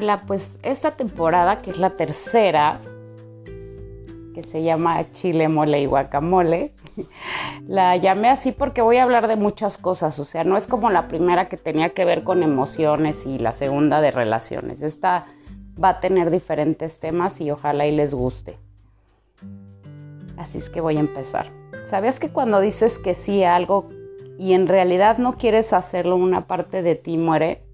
Hola, pues esta temporada, que es la tercera, que se llama Chile, Mole y Guacamole, la llamé así porque voy a hablar de muchas cosas, o sea, no es como la primera que tenía que ver con emociones y la segunda de relaciones. Esta va a tener diferentes temas y ojalá y les guste. Así es que voy a empezar. ¿Sabías que cuando dices que sí a algo y en realidad no quieres hacerlo, una parte de ti muere?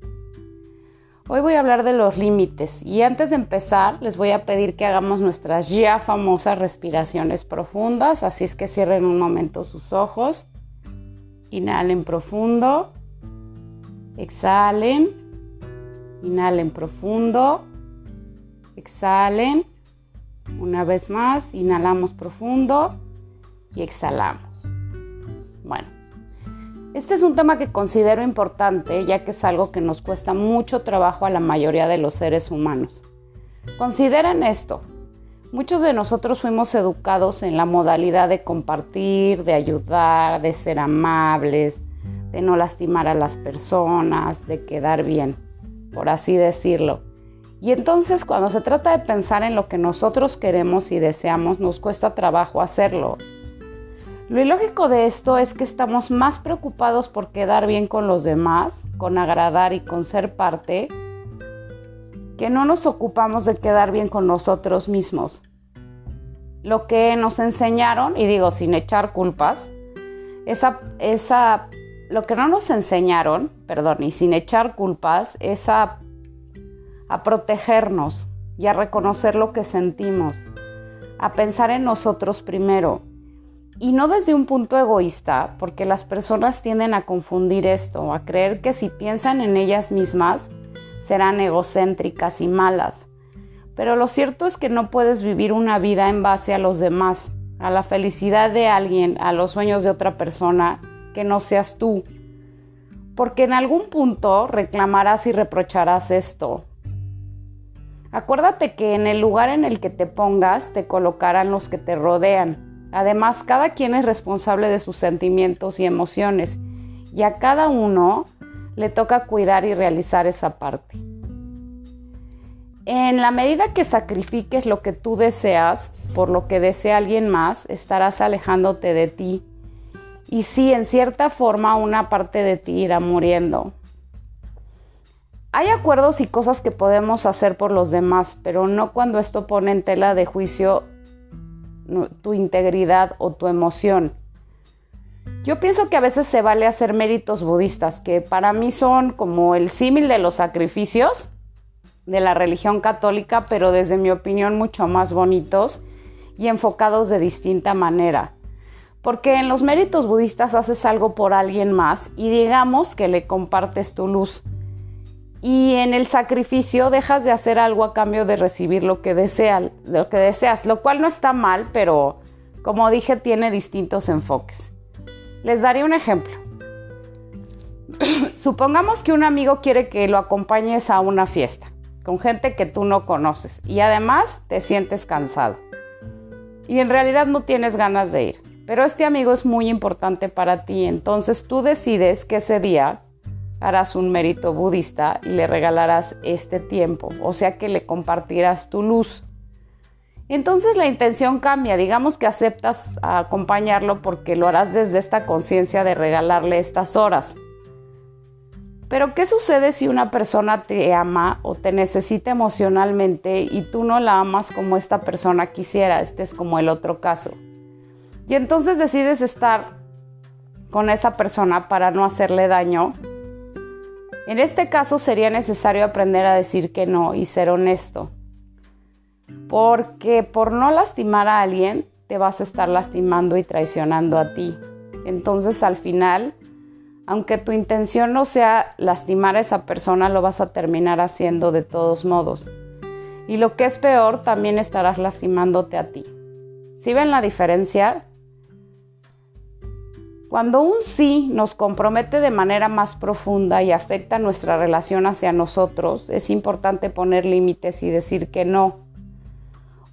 Hoy voy a hablar de los límites y antes de empezar les voy a pedir que hagamos nuestras ya famosas respiraciones profundas, así es que cierren un momento sus ojos, inhalen profundo, exhalen, inhalen profundo, exhalen, una vez más, inhalamos profundo y exhalamos. Bueno, este es un tema que considero importante ya que es algo que nos cuesta mucho trabajo a la mayoría de los seres humanos. Consideren esto. Muchos de nosotros fuimos educados en la modalidad de compartir, de ayudar, de ser amables, de no lastimar a las personas, de quedar bien, por así decirlo. Y entonces cuando se trata de pensar en lo que nosotros queremos y deseamos, nos cuesta trabajo hacerlo. Lo ilógico de esto es que estamos más preocupados por quedar bien con los demás, con agradar y con ser parte, que no nos ocupamos de quedar bien con nosotros mismos. Lo que nos enseñaron, y digo sin echar culpas, esa, esa, lo que no nos enseñaron, perdón, y sin echar culpas, es a, a protegernos y a reconocer lo que sentimos, a pensar en nosotros primero y no desde un punto egoísta, porque las personas tienden a confundir esto, a creer que si piensan en ellas mismas, serán egocéntricas y malas. Pero lo cierto es que no puedes vivir una vida en base a los demás, a la felicidad de alguien, a los sueños de otra persona, que no seas tú. Porque en algún punto reclamarás y reprocharás esto. Acuérdate que en el lugar en el que te pongas te colocarán los que te rodean Además, cada quien es responsable de sus sentimientos y emociones y a cada uno le toca cuidar y realizar esa parte. En la medida que sacrifiques lo que tú deseas por lo que desea alguien más, estarás alejándote de ti. Y sí, en cierta forma una parte de ti irá muriendo. Hay acuerdos y cosas que podemos hacer por los demás, pero no cuando esto pone en tela de juicio tu integridad o tu emoción. Yo pienso que a veces se vale hacer méritos budistas, que para mí son como el símil de los sacrificios de la religión católica, pero desde mi opinión mucho más bonitos y enfocados de distinta manera. Porque en los méritos budistas haces algo por alguien más y digamos que le compartes tu luz y en el sacrificio dejas de hacer algo a cambio de recibir lo que, lo que deseas, lo cual no está mal, pero como dije tiene distintos enfoques. Les daré un ejemplo. Supongamos que un amigo quiere que lo acompañes a una fiesta con gente que tú no conoces y además te sientes cansado y en realidad no tienes ganas de ir. Pero este amigo es muy importante para ti, entonces tú decides que ese día harás un mérito budista y le regalarás este tiempo, o sea que le compartirás tu luz. Entonces la intención cambia, digamos que aceptas acompañarlo porque lo harás desde esta conciencia de regalarle estas horas. Pero ¿qué sucede si una persona te ama o te necesita emocionalmente y tú no la amas como esta persona quisiera? Este es como el otro caso. Y entonces decides estar con esa persona para no hacerle daño en este caso sería necesario aprender a decir que no y ser honesto. Porque por no lastimar a alguien, te vas a estar lastimando y traicionando a ti. Entonces al final, aunque tu intención no sea lastimar a esa persona, lo vas a terminar haciendo de todos modos. Y lo que es peor, también estarás lastimándote a ti. ¿Sí ven la diferencia? Cuando un sí nos compromete de manera más profunda y afecta nuestra relación hacia nosotros, es importante poner límites y decir que no.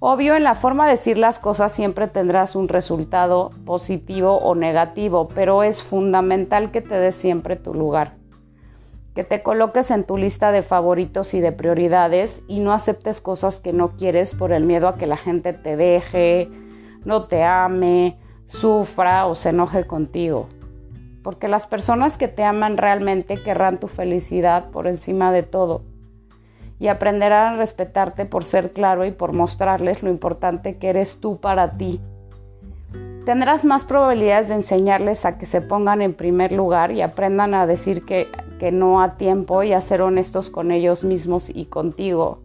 Obvio, en la forma de decir las cosas siempre tendrás un resultado positivo o negativo, pero es fundamental que te des siempre tu lugar. que te coloques en tu lista de favoritos y de prioridades y no aceptes cosas que no quieres por el miedo a que la gente te deje, no te ame, sufra o se enoje contigo. Porque las personas que te aman realmente querrán tu felicidad por encima de todo y aprenderán a respetarte por ser claro y por mostrarles lo importante que eres tú para ti. Tendrás más probabilidades de enseñarles a que se pongan en primer lugar y aprendan a decir que, que no a tiempo y a ser honestos con ellos mismos y contigo.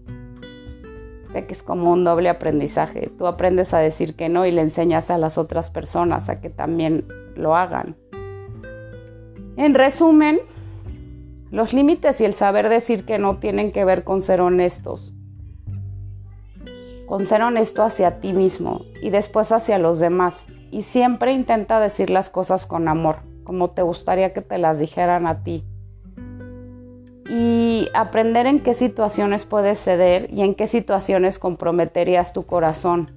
Sé que es como un doble aprendizaje. Tú aprendes a decir que no y le enseñas a las otras personas a que también lo hagan. En resumen, los límites y el saber decir que no tienen que ver con ser honestos, con ser honesto hacia ti mismo y después hacia los demás. Y siempre intenta decir las cosas con amor, como te gustaría que te las dijeran a ti. Y aprender en qué situaciones puedes ceder y en qué situaciones comprometerías tu corazón.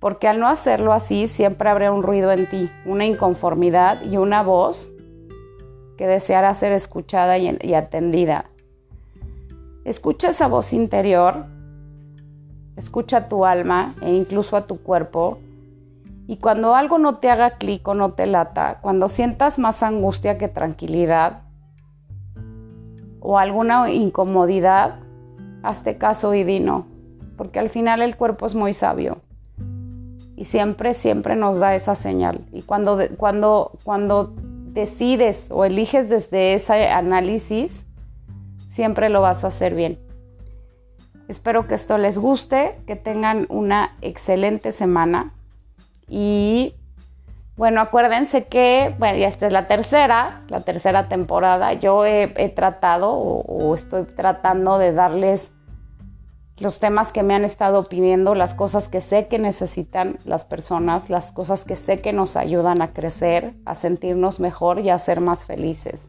Porque al no hacerlo así, siempre habrá un ruido en ti, una inconformidad y una voz que deseara ser escuchada y, atendida. Escucha esa voz interior, escucha tu alma e incluso a tu cuerpo. Y cuando algo no te haga clic o no te lata, cuando sientas más angustia que tranquilidad o alguna incomodidad, hazte caso y di no, porque al final el cuerpo es muy sabio y siempre, siempre nos da esa señal. Y cuando, cuando, cuando decides o eliges desde ese análisis, siempre lo vas a hacer bien. Espero que esto les guste, que tengan una excelente semana y bueno, acuérdense que, bueno, ya esta es la tercera, la tercera temporada. Yo he, tratado o, estoy tratando de darles los temas que me han estado pidiendo, las cosas que sé que necesitan las personas, las cosas que sé que nos ayudan a crecer, a sentirnos mejor y a ser más felices.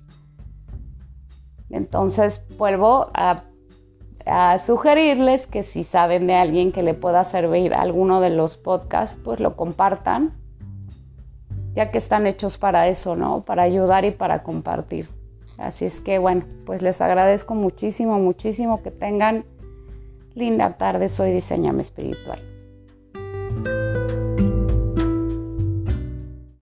Entonces vuelvo a, sugerirles que si saben de alguien que le pueda servir alguno de los podcasts, pues lo compartan, ya que están hechos para eso, ¿no? Para ayudar y para compartir. Así es que bueno, pues les agradezco muchísimo, muchísimo que tengan Linda tarde, soy Diseñame Espiritual.